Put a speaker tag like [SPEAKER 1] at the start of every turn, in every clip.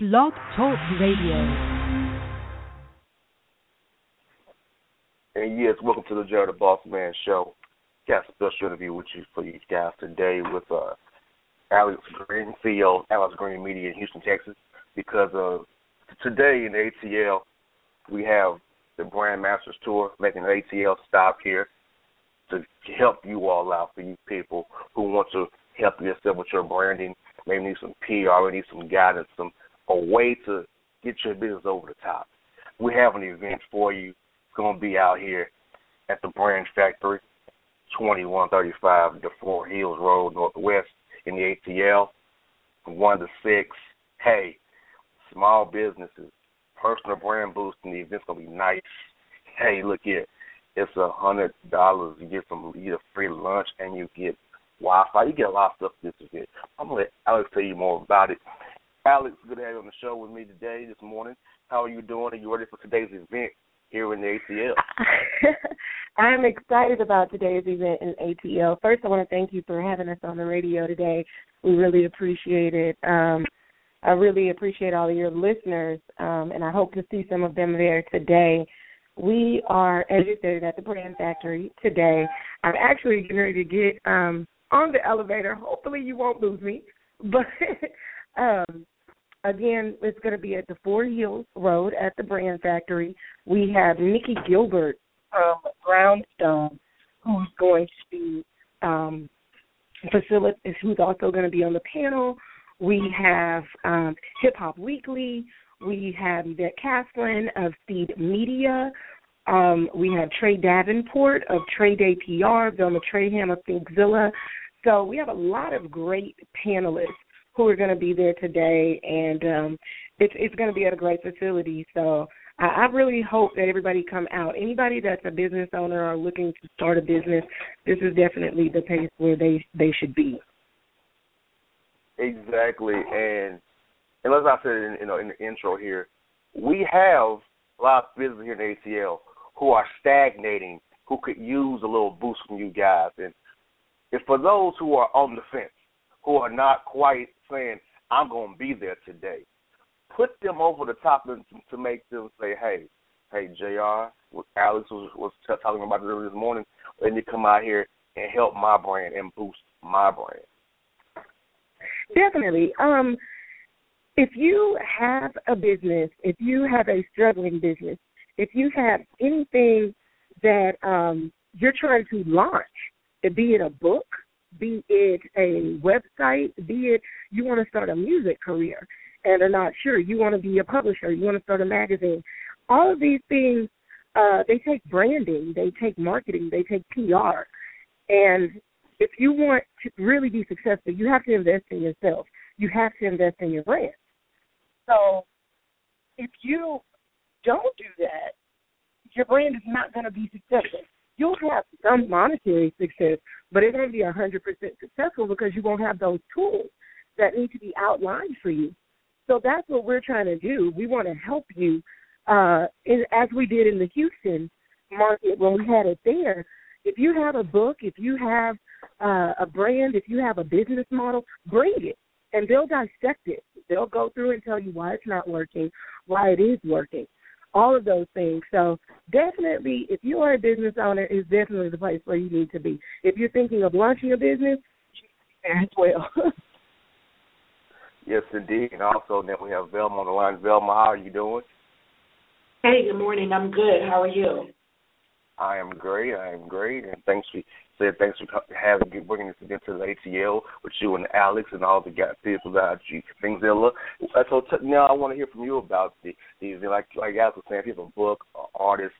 [SPEAKER 1] Blog Talk Radio.
[SPEAKER 2] And yes, welcome to the Jared the Boss Man Show. Got a special interview with you for you guys today with uh, Alex Green, CEO Alex Green Media in Houston, Texas. Because uh, today in ATL, we have the Brand Masters Tour making an ATL stop here to help you all out for you people who want to help yourself with your branding. Maybe need some PR, need some guidance, some a way to get your business over the top. We have an event for you. It's going to be out here at the Brand Factory, 2135 DeFoor Hills Road, Northwest in the ATL, 1 to 6. Hey, small businesses, personal brand boosting. The event's going to be nice. Hey, look here. It's a hundred dollars. You get some, you get a free lunch, and you get Wi-Fi. You get a lot of stuff this event. I'm gonna let Alex tell you more about it. Alex, good to have you on the show with me today, this morning. How are you doing? Are you ready for today's event here in the ATL?
[SPEAKER 3] I'm excited about today's event in ATL. First, I want to thank you for having us on the radio today. We really appreciate it. Um, I really appreciate all of your listeners, um, and I hope to see some of them there today. We are, as you said, at the Brand Factory today. I'm actually getting ready to get um, on the elevator. Hopefully, you won't lose me, but um, again, it's going to be at the Four Hills Road at the Brand Factory. We have Nikki Gilbert from Brownstone, who's going to be um, who's also going to be on the panel. We have um, Hip Hop Weekly. We have Yvette Caslin of Speed Media. Um, we have Trey Davenport of Trey Day PR, Velma Trayham of Thinkzilla. So we have a lot of great panelists who are going to be there today, and um, it's it's going to be at a great facility. So I, I really hope that everybody come out. Anybody that's a business owner or looking to start a business, this is definitely the place where they they should be.
[SPEAKER 2] Exactly, and and as I said in you know in the intro here, we have a lot of business here in ATL who are stagnating, who could use a little boost from you guys, and if for those who are on the fence, who are not quite saying, I'm going to be there today. Put them over the top to make them say, hey, hey, JR, what Alex was, was talking about earlier this morning, let me come out here and help my brand and boost my brand.
[SPEAKER 3] Definitely. Um, if you have a business, if you have a struggling business, if you have anything that um, you're trying to launch, be it a book, be it a website, be it you want to start a music career and are not sure, you want to be a publisher, you want to start a magazine. All of these things, uh, they take branding, they take marketing, they take PR. And if you want to really be successful, you have to invest in yourself. You have to invest in your brand. So if you don't do that, your brand is not going to be successful you'll have some monetary success, but it won't be hundred percent successful because you won't have those tools that need to be outlined for you. So that's what we're trying to do. We want to help you, uh, in, as we did in the Houston market when we had it there. If you have a book, if you have uh, a brand, if you have a business model, bring it, and they'll dissect it. They'll go through and tell you why it's not working, why it is working all of those things. So definitely, if you are a business owner, is definitely the place where you need to be. If you're thinking of launching a business, there as well.
[SPEAKER 2] yes, indeed. And also, then we have Velma on the line. Velma, how are you doing?
[SPEAKER 4] Hey, good morning. I'm good. How are you?
[SPEAKER 2] I am great. I am great, and thanks for said thanks for having bringing this event to the ATL with you and Alex and all the guys people that you Thinkzilla. Uh, so t- now I want to hear from you about the the event. Like like Alex was saying, a book, or artist,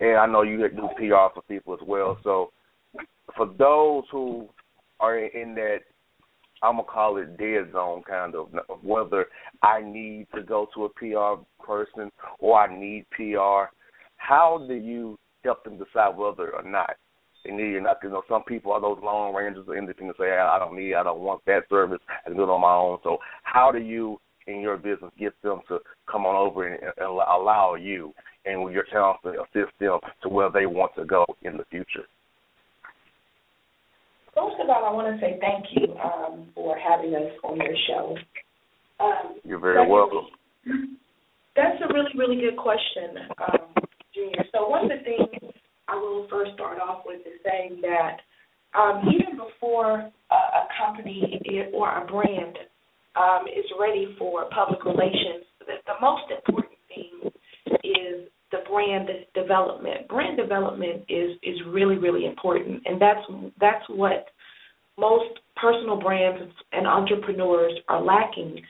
[SPEAKER 2] and I know you do PR for people as well. So for those who are in that I'm gonna call it dead zone kind of whether I need to go to a PR person or I need PR. How do you help them decide whether or not they need it. Not, you know, some people are those long rangers or independent say, I don't need, I don't want that service. I can do it on my own. So, how do you in your business get them to come on over and, and allow you and with your talents to assist them to where they want to go in the future?
[SPEAKER 4] First of all, I want to say thank you um, for having us on your show. Um,
[SPEAKER 2] You're very welcome.
[SPEAKER 4] That's a really, really good question, um, Junior. So one of the things I will first start off with is saying that um, even before a, a company or a brand um, is ready for public relations, the, the most important thing is the brand development. Brand development is is really really important, and that's that's what most personal brands and entrepreneurs are lacking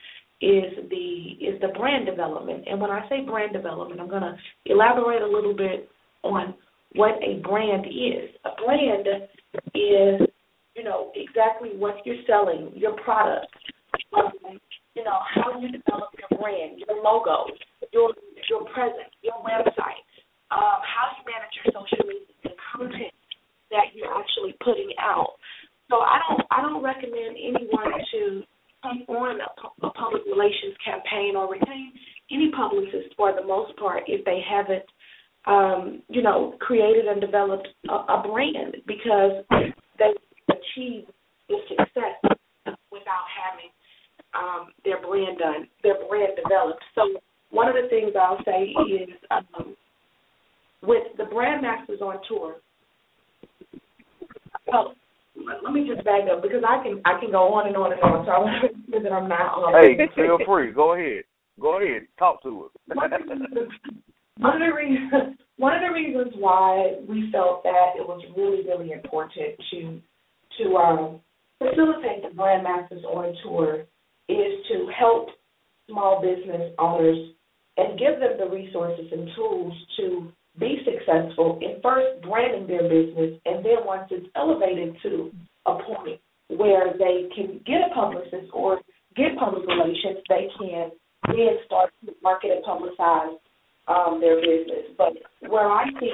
[SPEAKER 4] is the is the brand development. And when I say brand development, I'm going to elaborate a little bit on what a brand is. A brand is you know exactly what you're selling, your product, you know how you develop your brand, your logo, your your presence, your website, um, how you manage your social media, the content that you're actually putting out. So I don't I don't recommend anyone to take on a, a public relations campaign or retain any publicist for the most part if they haven't um, you know, created and developed a, a brand because they achieve the success without having um, their brand done, their brand developed. So one of the things I'll say is um, with the brand masters on tour. Well, let me just back up because I can I can go on and on and on. So I want to sure that I'm not. Um,
[SPEAKER 2] hey, feel free. Go ahead. Go ahead. Talk to us.
[SPEAKER 4] one, of the, one of the reasons one of the reasons why we felt that it was really really important to to um, facilitate the brand masters on tour is to help small business owners and give them the resources and tools to be successful in first branding their business, and then once it's elevated to a point where they can get a publicist or get public relations, they can then start to market and publicize um, their business. But where I see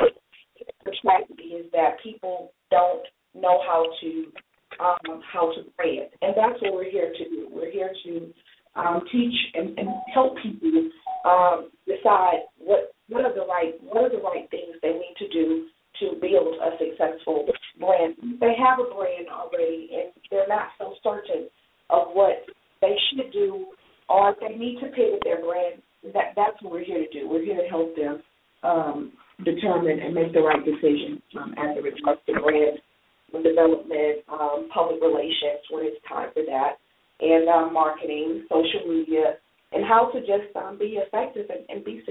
[SPEAKER 4] the tragedy is that people don't know how to um, how to brand, and that's what we're here to do. We're here to um, teach and, and help people um, decide what what are the right what are the right things they need to do to build a successful brand. They have a brand already, and they're not so certain of what they should do, or if they need to pivot their brand. That that's what we're here to do. We're here to help them um, determine and make the right decision um, as it relates to brand development, um, public relations when it's time for that, and um, marketing, social media, and how to just um, be effective and, and be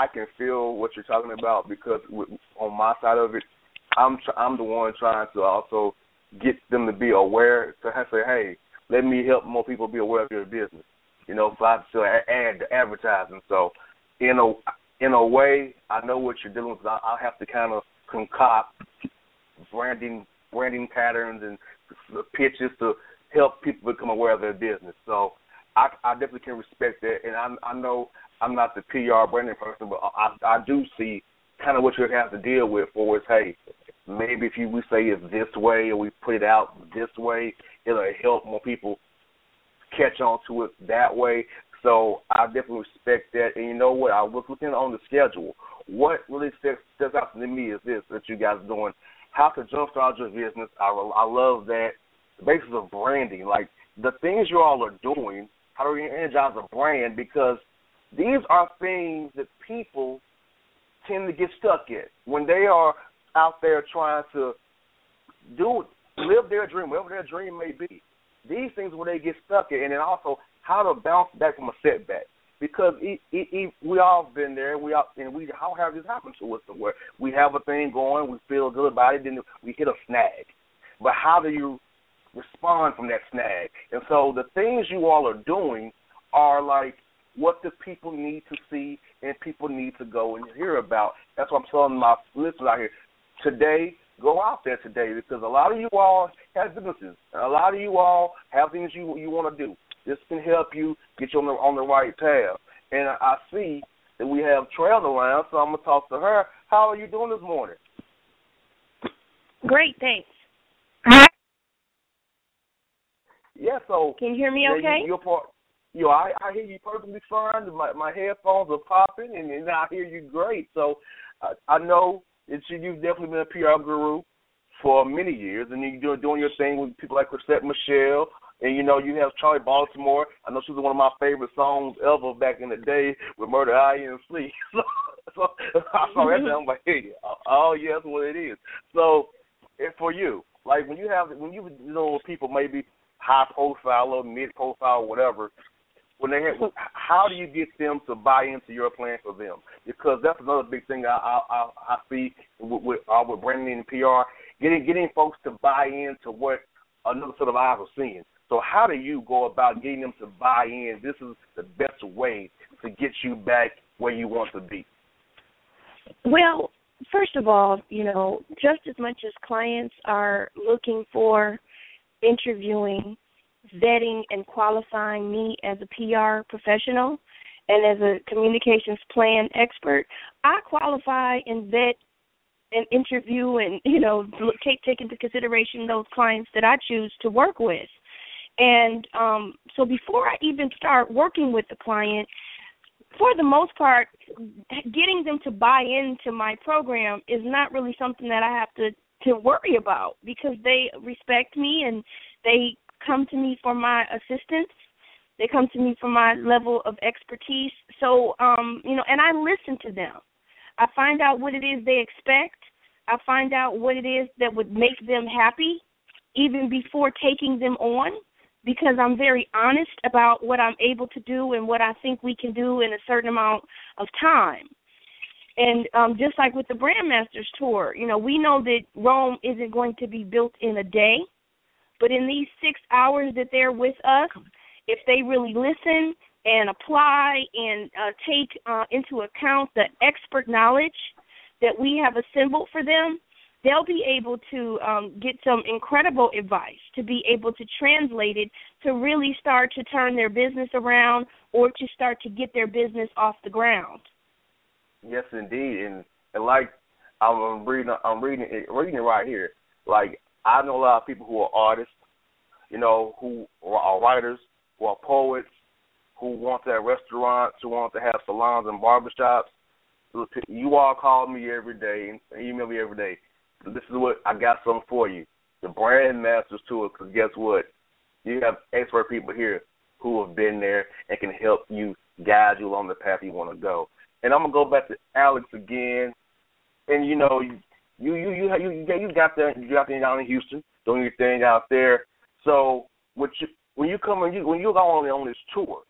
[SPEAKER 2] I can feel what you're talking about because on my side of it, I'm tr- I'm the one trying to also get them to be aware to say, hey, let me help more people be aware of your business. You know, so I have to add advertising. So, in a in a way, I know what you're dealing with. I, I have to kind of concoct branding branding patterns and pitches to help people become aware of their business. So I, I definitely can respect that, and I, I know I'm not the PR branding person, but I, I do see kind of what you have to deal with. For is, hey, maybe if you we say it this way or we put it out this way, it'll help more people catch on to it that way. So I definitely respect that. And you know what? I was looking on the schedule. What really sticks out to me is this that you guys are doing how to jumpstart your business. I, I love that. The basis of branding, like the things you all are doing, how to re-energize a brand, because these are things that people tend to get stuck in when they are out there trying to do live their dream, whatever their dream may be. These things where they get stuck in, and then also how to bounce back from a setback because he, he, he, we all been there. We all and we how have this happened to us somewhere? We have a thing going, we feel good about it, then we hit a snag. But how do you respond from that snag? And so the things you all are doing are like what the people need to see and people need to go and hear about. That's what I'm telling my listeners out here. Today, go out there today because a lot of you all have businesses. A lot of you all have things you you want to do. This can help you get you on the on the right path. And I see that we have Trail around, so I'm gonna talk to her. How are you doing this morning?
[SPEAKER 5] Great, thanks.
[SPEAKER 2] Yeah, so
[SPEAKER 5] can you hear me okay?
[SPEAKER 2] You, you're part, you know, I, I hear you perfectly fine. My my headphones are popping, and, and I hear you great. So I, I know that you, you've definitely been a PR guru. for many years, and you're doing your thing with people like Chrisette Michele, and you know you have Charli Baltimore. I know she was one of my favorite songs ever back in the day with Murder I and Sleep. So, so I saw that, I'm like, hey, oh yeah, what it is. So, and for you, like when you have when you know people maybe high profile or mid profile, whatever, when they have, how do you get them to buy into your plan for them? Because that's another big thing I I, I, see with with, uh, with and PR, getting getting folks to buy into what another set of eyes are seeing. So how do you go about getting them to buy in? This is the best way to get you back where you want to be.
[SPEAKER 5] Well, first of all, you know, just as much as clients are looking for interviewing vetting and qualifying me as a PR professional and as a communications plan expert, I qualify and vet and interview and you know take take into consideration those clients that I choose to work with. And um so before I even start working with the client, for the most part, getting them to buy into my program is not really something that I have to to worry about because they respect me and they come to me for my assistance. They come to me for my level of expertise. So, um, you know, and I listen to them. I find out what it is they expect. I find out what it is that would make them happy even before taking them on because I'm very honest about what I'm able to do and what I think we can do in a certain amount of time. And um, just like with the Brandmasters tour, you know, we know that Rome isn't going to be built in a day. But in these six hours that they're with us, if they really listen and apply and uh, take uh, into account the expert knowledge that we have assembled for them, they'll be able to um, get some incredible advice to be able to translate it to really start to turn their business around or to start to get their business off the ground.
[SPEAKER 2] Yes, indeed, and and like I'm reading, I'm reading it, reading it right here. Like I know a lot of people who are artists, you know, who are writers, who are poets, who want to have restaurants, who want to have salons and barbershops. You all call me every day and email me every day. This is what I got something for you. The brand masters tour, because guess what? You have expert people here who have been there and can help you guide you along the path you want to go. And I'm gonna go back to Alex again. And you know, you you you you you, you got there you got there down in Houston doing your thing out there. So what you when you come and you when you go on on this tour,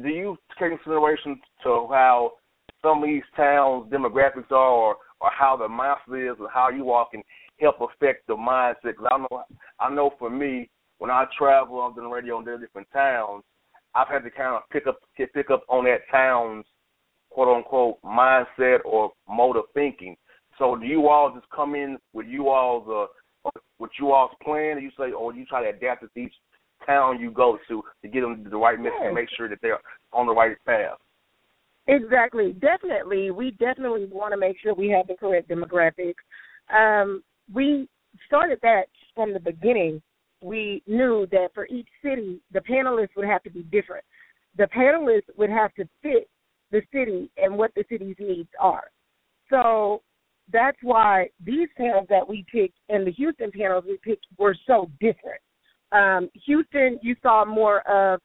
[SPEAKER 2] do you take consideration to how some of these towns demographics are or or how the mindset is or how you all can help affect the mindset? Because I know I know for me when I travel on the radio in different towns, I've had to kind of pick up pick up on that town's quote unquote mindset or mode of thinking so do you all just come in with you all's uh, with you all's plan, or you say, or you try to adapt it to each town you go to to get them to the right message yes. and make sure that they're on the right path?
[SPEAKER 3] Exactly. Definitely. We definitely want to make sure we have the correct demographics. Um, we started that from the beginning. We knew that for each city, the panelists would have to be different. The panelists would have to fit the city and what the city's needs are. So that's why these panels that we picked and the Houston panels we picked were so different. Um, Houston, you saw more of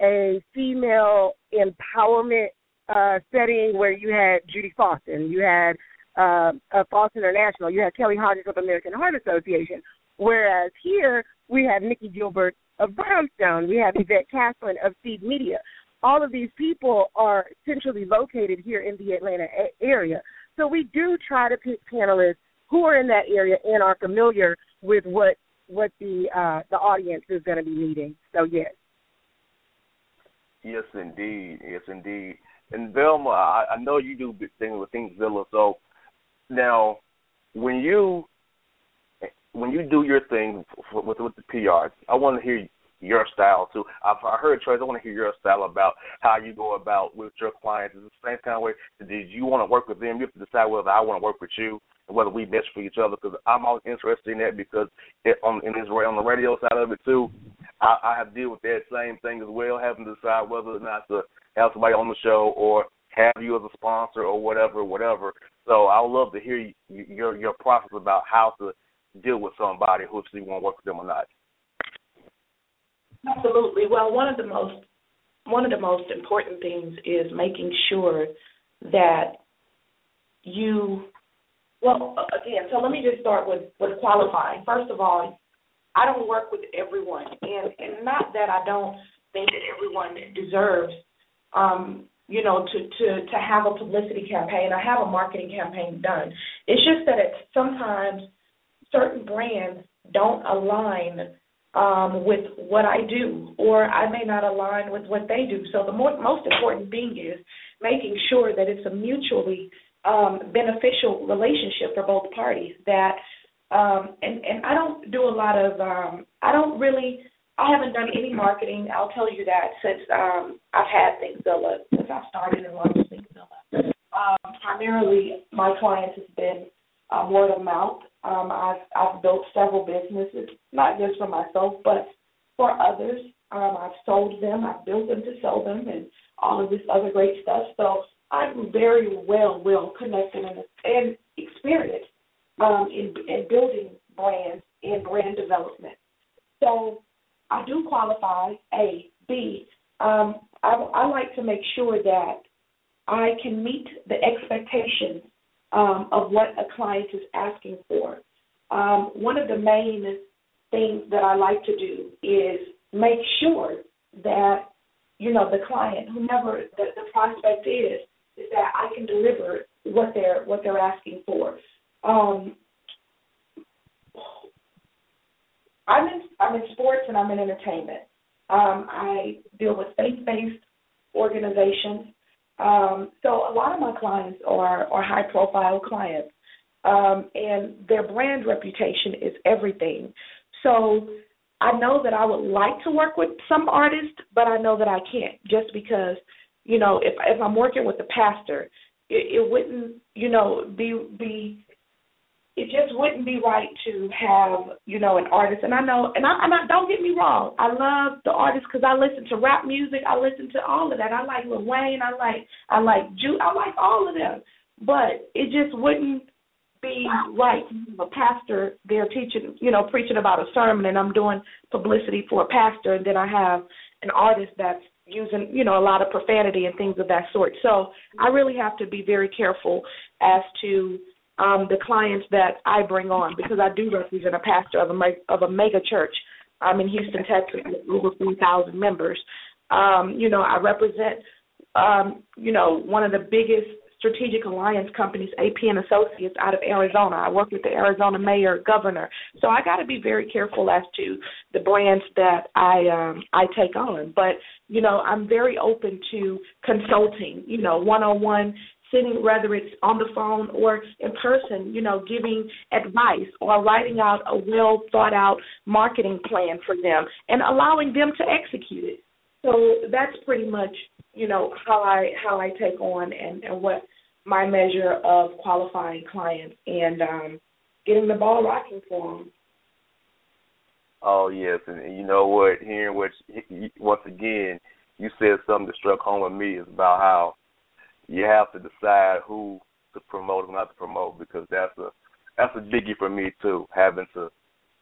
[SPEAKER 3] a female empowerment uh, setting where you had Judy Faustin, you had uh, uh, Faustin International, you had Kelly Hodges of American Heart Association. Whereas here we have Nikki Gilbert of Brownstone, we have Yvette Caslin of Seed Media. All of these people are centrally located here in the Atlanta a- area. So we do try to pick panelists who are in that area and are familiar with what what the uh, the audience is going to be needing. So yes.
[SPEAKER 2] Yes, indeed. Yes, indeed. And Velma, I, I know you do things with things, Thinkzilla. So now, when you when you do your thing with with the PR, I want to hear your style too. I've I heard Trace. I want to hear your style about how you go about with your clients. Is it the same kind of way? Did you want to work with them? You have to decide whether I want to work with you and whether we mesh for each other. Because I'm always interested in that because it, on in this on the radio side of it too, I, I have deal with that same thing as well, having to decide whether or not to have somebody on the show or have you as a sponsor or whatever, whatever. So I would love to hear your your process about how to deal with somebody who actually want to work with them or not?
[SPEAKER 4] Absolutely. Well, one of the most one of the most important things is making sure that you well again so let me just start with with qualifying first of all i don't work with everyone and and not that i don't think that everyone deserves um you know to to to have a publicity campaign or have a marketing campaign done it's just that it's sometimes certain brands don't align um, with what I do, or I may not align with what they do. So the more, most important thing is making sure that it's a mutually um, beneficial relationship for both parties. That um, and and I don't do a lot of um, I don't really I haven't done any marketing. I'll tell you that since um, I've had ThinkZilla since I started and launched ThinkZilla. Um, primarily, my clients has been uh, word of mouth. Um, I've I've built several businesses, not just for myself, but for others. Um, I've sold them, I've built them to sell them, and all of this other great stuff. So I'm very well, well connected and, and experienced um, in, in building brands and brand development. So I do qualify. A, B. Um, I, I like to make sure that I can meet the expectations um, of what a client is asking for. Um, one of the main things that I like to do is make sure that you know the client, whomever the, the prospect is, is that I can deliver what they're what they're asking for. Um, I'm in I'm in sports and I'm in entertainment. Um, I deal with faith-based organizations um, so a lot of my clients are, are high profile clients, um, and their brand reputation is everything. So I know that I would like to work with some artists, but I know that I can't just because, you know, if if I'm working with a pastor, it, it wouldn't, you know, be be it just wouldn't be right to have you know an artist. And i know and i, and I don't get me wrong. I love the artists because i listen to rap music. I listen to all of that. I like lil wayne. I like i like Ju i like all of them. But it just wouldn't be right a pastor they're teaching you know preaching about a sermon and i'm doing publicity for a pastor and then i have an artist that's using you know a lot of profanity and things of that sort. So i really have to be very careful as to um, the clients that I bring on because I do represent a pastor of a of a mega church. I'm in Houston, Texas, with over 3,000 members. Um, you know, I represent, um, you know, one of the biggest strategic alliance companies, AP and Associates, out of Arizona. I work with the Arizona mayor, governor. So I got to be very careful as to the brands that I um, I take on. But you know, I'm very open to consulting. You know, one-on-one sitting, whether it's on the phone or in person, you know, giving advice or writing out a well thought out marketing plan for them and allowing them to execute it. So that's pretty much, you know, how I how I take on and, and what my measure of qualifying clients and um, getting the ball rocking for them.
[SPEAKER 2] Oh yes, and, you know what? Hearing what once again you said something that struck home with me is about how you have to decide who to promote and not to promote because that's a that's a biggie for me too. Having to,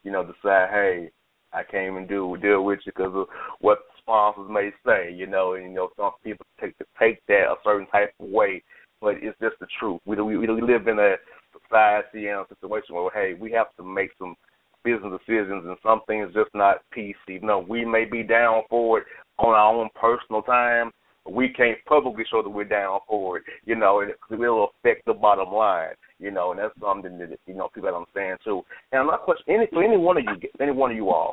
[SPEAKER 2] you know, decide, hey, I can't even do deal with you because of what sponsors may say, you know, and you know some people take take that a certain type of way, but it's just the truth. We we, we live in a society and a situation where hey, we have to make some business decisions, and some things just not PC. No, we may be down for it on our own personal time, we can't publicly show that we're down for it, you know, and it will affect the bottom line, you know, and that's something that you know people don't understand too. And my question, any for any one of you, any one of you all.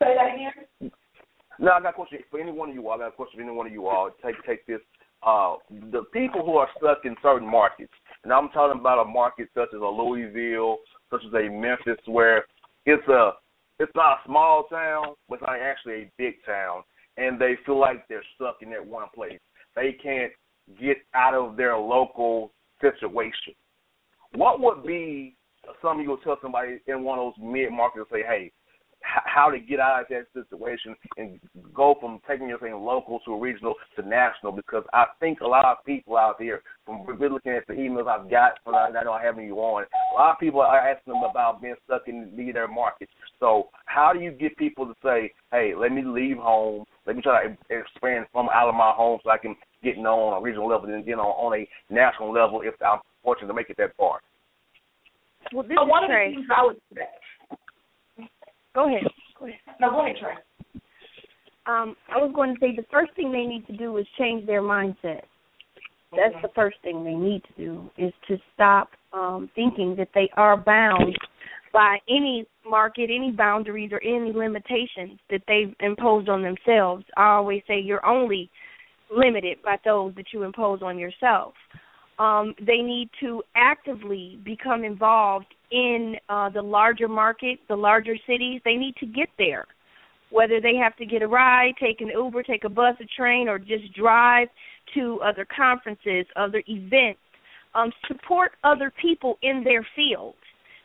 [SPEAKER 4] Say that again.
[SPEAKER 2] No, I got a question for any one of you all. I got a question for any one of you all. Take take this. Uh, the people who are stuck in certain markets, and I'm talking about a market such as a Louisville, such as a Memphis, where it's a it's not a small town, but it's not actually a big town and they feel like they're stuck in that one place. They can't get out of their local situation. What would be something you would tell somebody in one of those mid markets say, hey, how to get out of that situation and go from taking your thing local to regional to national because I think a lot of people out there, from looking at the emails I've got, but I, I know I haven't you on, a lot of people are asking them about being stuck in their market. So how do you get people to say, hey, let me leave home, let me try to expand from out of my home so I can get known on a regional level and you know on a national level if I'm fortunate to make it that far.
[SPEAKER 5] Well, this
[SPEAKER 4] So
[SPEAKER 5] is
[SPEAKER 4] one of the
[SPEAKER 5] Trey.
[SPEAKER 4] things I would
[SPEAKER 5] Go ahead. Go ahead.
[SPEAKER 4] no, go ahead, Trey.
[SPEAKER 5] Um, I was going to say the first thing they need to do is change their mindset. That's the first thing they need to do is to stop um, thinking that they are bound by any market, any boundaries, or any limitations that they've imposed on themselves. I always say you're only limited by those that you impose on yourself. Um, they need to actively become involved in uh, the larger market, the larger cities. They need to get there whether they have to get a ride, take an Uber, take a bus, a train, or just drive to other conferences, other events. Um, support other people in their field.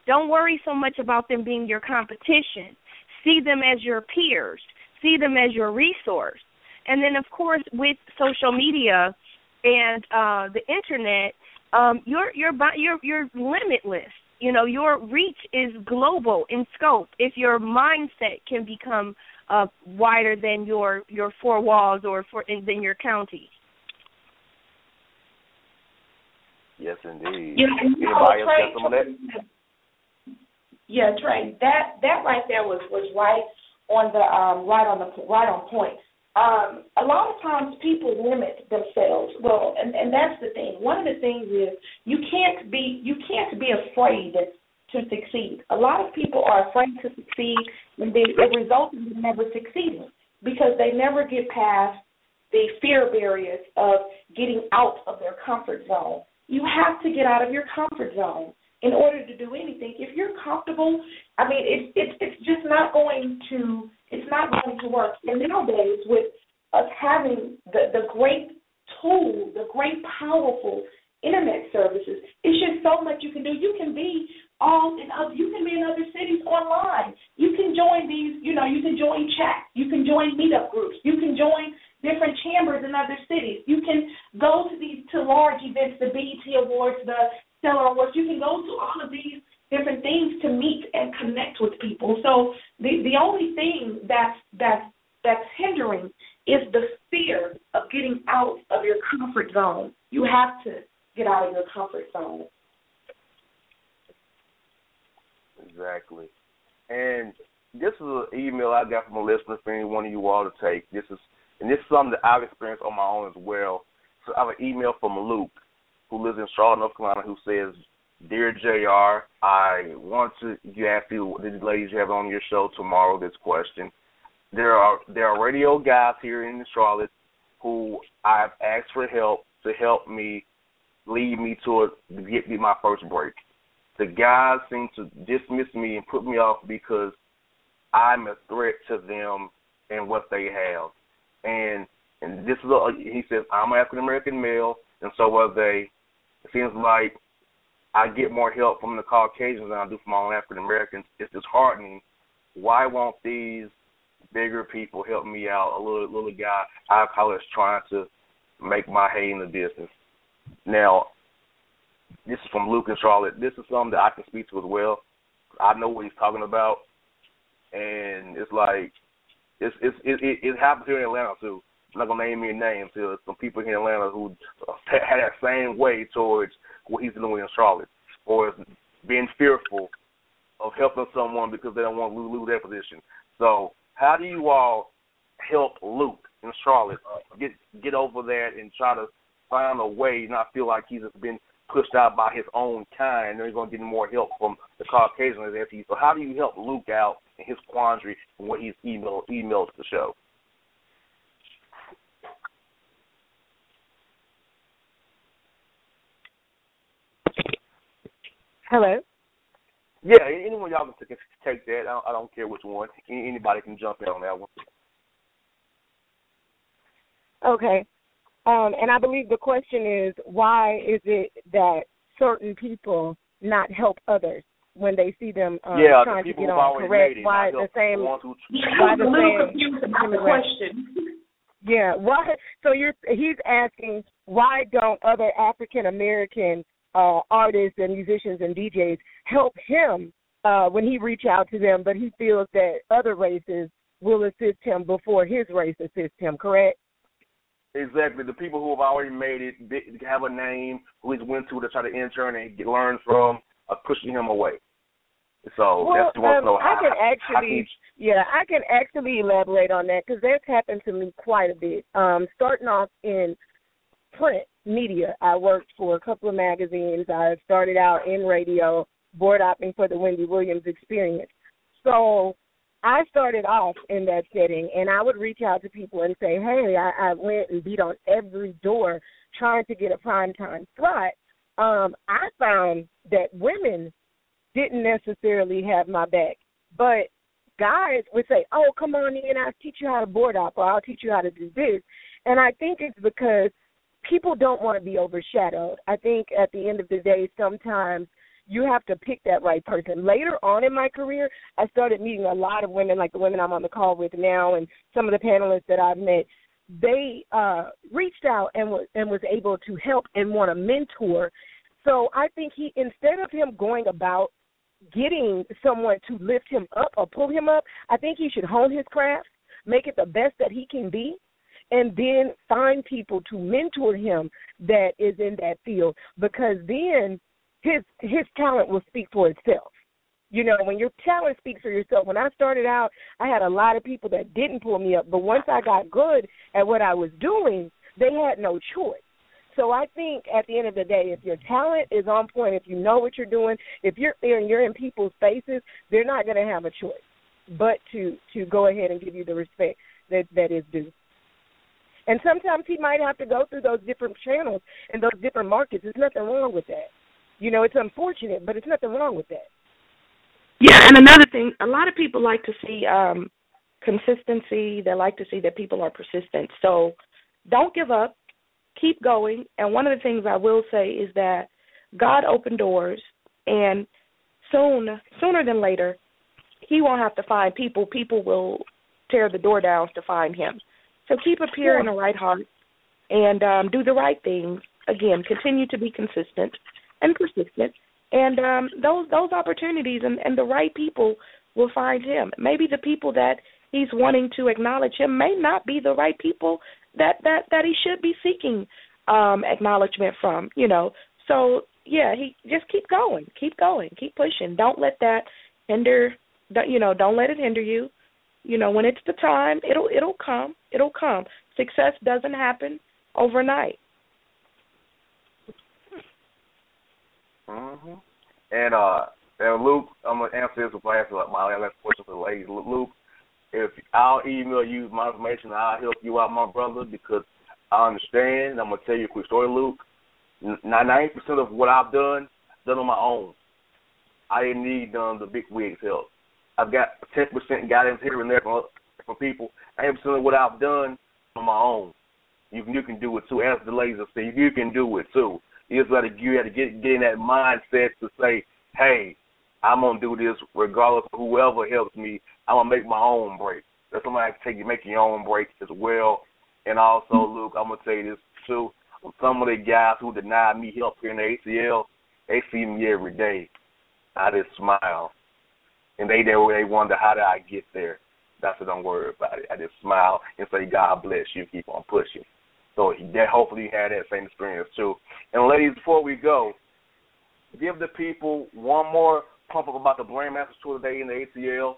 [SPEAKER 5] Don't worry so much about them being your competition. See them as your peers. See them as your resource. And then, of course, with social media and uh, the internet, um, you're you're you're you're limitless. You know, your reach is global in scope. If your mindset can become uh, wider than your your four walls or for than your county.
[SPEAKER 2] Yes, indeed.
[SPEAKER 4] Yeah, and you know,
[SPEAKER 2] Anybody else got some of that?
[SPEAKER 4] Yeah, Trey, that that right there was was right on the um right on the right on point. Um, a lot of times people limit themselves. Well, and and that's the thing. One of the things is you can't be you can't be afraid to succeed. A lot of people are afraid to succeed, and they, it results in them never succeeding because they never get past the fear barriers of getting out of their comfort zone. You have to get out of your comfort zone in order to do anything. If you're comfortable, I mean, it's it's it's just not going to it's not going to work. And nowadays, with us having the the great tool, the great powerful internet services, it's just so much you can do. You can be all in other, you can be in other cities online. You can join these, you know, you can join chats, you can join meetup groups, you can join different chambers in other cities. You can go to these to large events, the BET Awards, the Stellar Awards. You can go to all of these different things to meet and connect with people. So the the only thing that's that's that's hindering is the fear of getting out of your comfort zone. You have to get out of your comfort zone.
[SPEAKER 2] Exactly. And this is an email I got from a listener for any one of you all to take. This is and this is something that I've experienced on my own as well. So I have an email from Luke, who lives in Charlotte, North Carolina, who says, "Dear Jr., I want to you ask you the ladies you have on your show tomorrow this question. There are there are radio guys here in Charlotte who I've asked for help to help me lead me to a, get me my first break. The guys seem to dismiss me and put me off because I'm a threat to them and what they have. And and this is a, he says I'm an African American male and so are they. It seems like I get more help from the Caucasians than I do from own African Americans. It's disheartening. Why won't these bigger people help me out? A little little guy out of college trying to make my hay in the business. Now, this is from Luke and Charlotte. This is something that I can speak to as well. I know what he's talking about, and it's like it's it's it, it, it happens here in Atlanta too. I'm not gonna name any names. There's some people here in Atlanta who had that same way towards what he's doing in Charlotte, or being fearful of helping someone because they don't want to lose their position. So, how do you all help Luke in Charlotte get get over that and try to find a way, not feel like he's just been pushed out by his own kind, and they're going to get more help from the Caucasian as FT. So how do you help Luke out in his quandary and what he's email emails the show?
[SPEAKER 3] Hello.
[SPEAKER 2] Yeah, anyone y'all can take, take that. I don't, I don't care which one. Anybody can jump in on that one.
[SPEAKER 3] Okay. Um, and I believe the question is why is it that certain people not help others? when they see them uh,
[SPEAKER 2] yeah,
[SPEAKER 3] trying
[SPEAKER 2] the
[SPEAKER 3] to get on correct
[SPEAKER 2] it,
[SPEAKER 3] why the same
[SPEAKER 2] ones who,
[SPEAKER 3] why
[SPEAKER 6] I'm
[SPEAKER 3] the
[SPEAKER 6] a little
[SPEAKER 3] same
[SPEAKER 6] confused about the question.
[SPEAKER 3] Yeah, why? So you're he's asking why don't other African American uh, artists and musicians and DJs help him uh, when he reach out to them, but he feels that other races will assist him before his race assists him. Correct?
[SPEAKER 2] Exactly. The people who have already made it have a name who he's went to to try to intern and get, learn from are pushing him away. So
[SPEAKER 3] well,
[SPEAKER 2] that's the one
[SPEAKER 3] um, I can actually, yeah, I can actually elaborate on that because that's happened to me quite a bit. Um, starting off in print media, I worked for a couple of magazines. I started out in radio, board opping for the Wendy Williams Experience. So I started off in that setting, and I would reach out to people and say, "Hey, I, I went and beat on every door trying to get a primetime slot." Um, I found that women didn't necessarily have my back, but guys would say, "Oh, come on in, I'll teach you how to board up, or I'll teach you how to do this." And I think it's because people don't want to be overshadowed. I think at the end of the day, sometimes you have to pick that right person. Later on in my career, I started meeting a lot of women, like the women I'm on the call with now, and some of the panelists that I've met. They uh, reached out and was and was able to help and want to mentor. So I think he, instead of him going about getting someone to lift him up or pull him up, I think he should hone his craft, make it the best that he can be, and then find people to mentor him that is in that field because then his his talent will speak for itself. You know, when your talent speaks for yourself. When I started out, I had a lot of people that didn't pull me up, but once I got good at what I was doing, they had no choice. So I think at the end of the day, if your talent is on point, if you know what you're doing, if you're there and you're in people's faces, they're not going to have a choice but to to go ahead and give you the respect that that is due. And sometimes he might have to go through those different channels and those different markets. There's nothing wrong with that. You know, it's unfortunate, but it's nothing wrong with that.
[SPEAKER 4] Yeah, and another thing, a lot of people like to see um consistency. They like to see that people are persistent. So don't give up. Keep going. And one of the things I will say is that God opened doors and soon sooner than later he won't have to find people. People will tear the door down to find him. So keep a pure and a right heart and um do the right things. Again, continue to be consistent and persistent and um those those opportunities and, and the right people will find him. Maybe the people that he's wanting to acknowledge him may not be the right people that that that he should be seeking um acknowledgement from, you know. So, yeah, he just keep going. Keep going. Keep pushing. Don't let that hinder don't, you know, don't let it hinder you. You know, when it's the time, it'll it'll come. It'll come. Success doesn't happen overnight.
[SPEAKER 2] hmm And uh, and Luke, I'm gonna answer this before I answer like my last question for the ladies. Luke, if I'll email you my information, I'll help you out, my brother, because I understand. I'm gonna tell you a quick story, Luke. Ninety percent of what I've done, done on my own. I didn't need um, the big wigs help. I've got ten percent guidance here and there from from people. Ninety percent of what I've done on my own. You can you can do it too. As the ladies say, you can do it too. You just gotta you gotta get get in that mindset to say, hey, I'm gonna do this regardless of whoever helps me. I'm gonna make my own break. That's somebody to take you make your own break as well. And also, Luke, I'm gonna tell you this too. Some of the guys who deny me help here in the ATL, they see me every day. I just smile, and they they they wonder how did I get there. That's what don't worry about it. I just smile and say, God bless you. Keep on pushing. So that hopefully you had that same experience too. And ladies, before we go, give the people one more pump up about the Brandmasters Tour today in the ATL.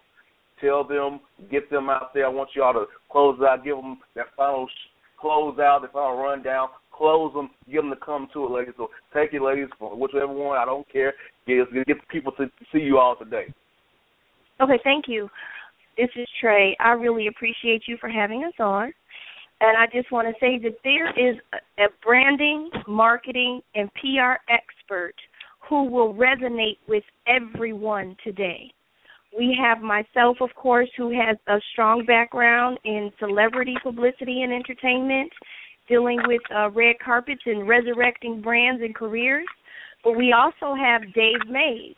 [SPEAKER 2] Tell them, get them out there. I want y'all to close out, give them that final sh- close out, the final rundown. Close them, get them to come to it, ladies. So take it, ladies, whichever one. I don't care. Get get people to see you all today.
[SPEAKER 5] Okay, thank you. This is Trey. I really appreciate you for having us on. And I just want to say that there is a, branding, marketing, and PR expert who will resonate with everyone today. We have myself, of course, who has a strong background in celebrity publicity and entertainment, dealing with uh, red carpets and resurrecting brands and careers. But we also have Dave Mays,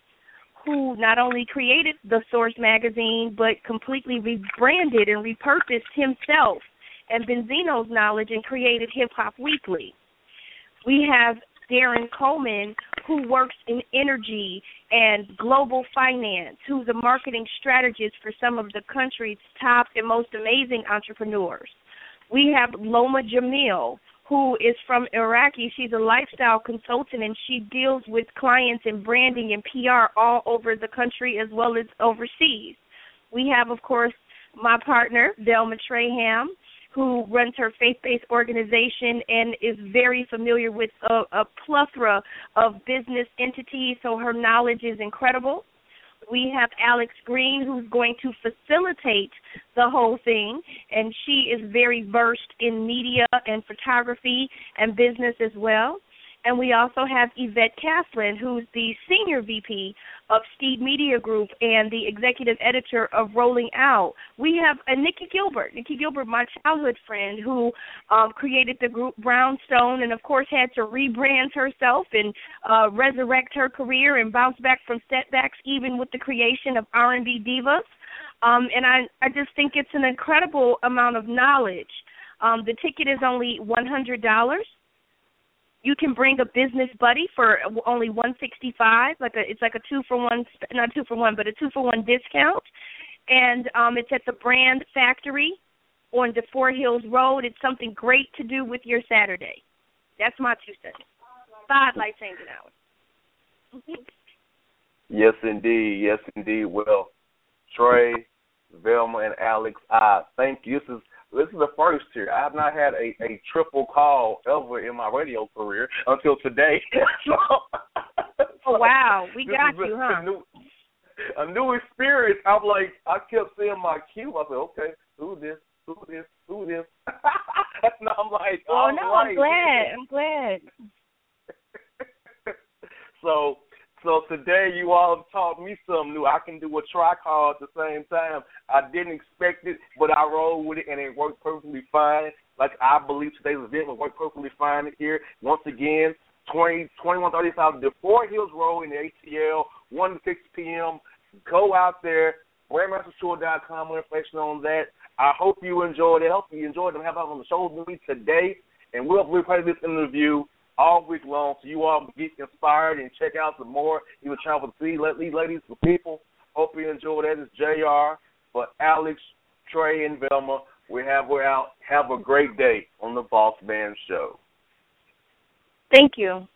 [SPEAKER 5] who not only created the Source magazine, but completely rebranded and repurposed himself and Benzino's knowledge and created Hip Hop Weekly. We have Darren Coleman, who works in energy and global finance, who's a marketing strategist for some of the country's top and most amazing entrepreneurs. We have Loma Jamil, who is from Iraqi. She's a lifestyle consultant and she deals with clients in branding and PR all over the country as well as overseas. We have, of course, my partner, Velma Trayham, who runs her faith-based organization and is very familiar with a, a plethora of business entities, so her knowledge is incredible. We have Alex Green, who's going to facilitate the whole thing, and she is very versed in media and photography and business as well. And we also have Yvette Caslin, who's the Senior VP of Steed Media Group and the Executive Editor of Rolling Out. We have uh, Nikki Gilbert, Nikki Gilbert, my childhood friend, who um, created the group Brownstone and, of course, had to rebrand herself and uh, resurrect her career and bounce back from setbacks, even with the creation of R&B Divas. Um, and I, I just think it's an incredible amount of knowledge. Um, the ticket is only $100 you can bring a business buddy for only 165 like a it's like a two for one not two for one but a two for one discount. And um it's at the brand factory on DeFoor hills road. It's something great to do with your saturday. That's my two cents. Five light changing hours
[SPEAKER 2] yes indeed. Yes indeed. Well trey velma and alex i thank you. This is this is the first here. I have not had a, a triple call ever in my radio career until today. so,
[SPEAKER 5] oh wow, we got you, huh?
[SPEAKER 2] A new, a new experience. I'm like, I kept seeing my cue. I said, okay, who this? Who this? Who this? and I'm like,
[SPEAKER 5] oh no,
[SPEAKER 2] right.
[SPEAKER 5] I'm glad. I'm glad.
[SPEAKER 2] so so today you all have taught me something new. I can do a tricall at the same time. I didn't expect it, but I rolled with it and it worked perfectly fine. Like I believe today's event will work perfectly fine here. Once again, 20, 2135, the Four Hills Road in the ATL, 1 to 6 p.m. Go out there, brandmastertour.com, more information on that. I hope you enjoyed it. I hope you enjoyed them. Have us on the show with me today. And we'll, we'll this interview all week long so you all get inspired and check out some more. You will travel to see these ladies for people. Hope you enjoy that. It's JR. But Alex, Trey, and Velma, we have we're out. Have a great day on the Boss Man Show.
[SPEAKER 5] Thank you.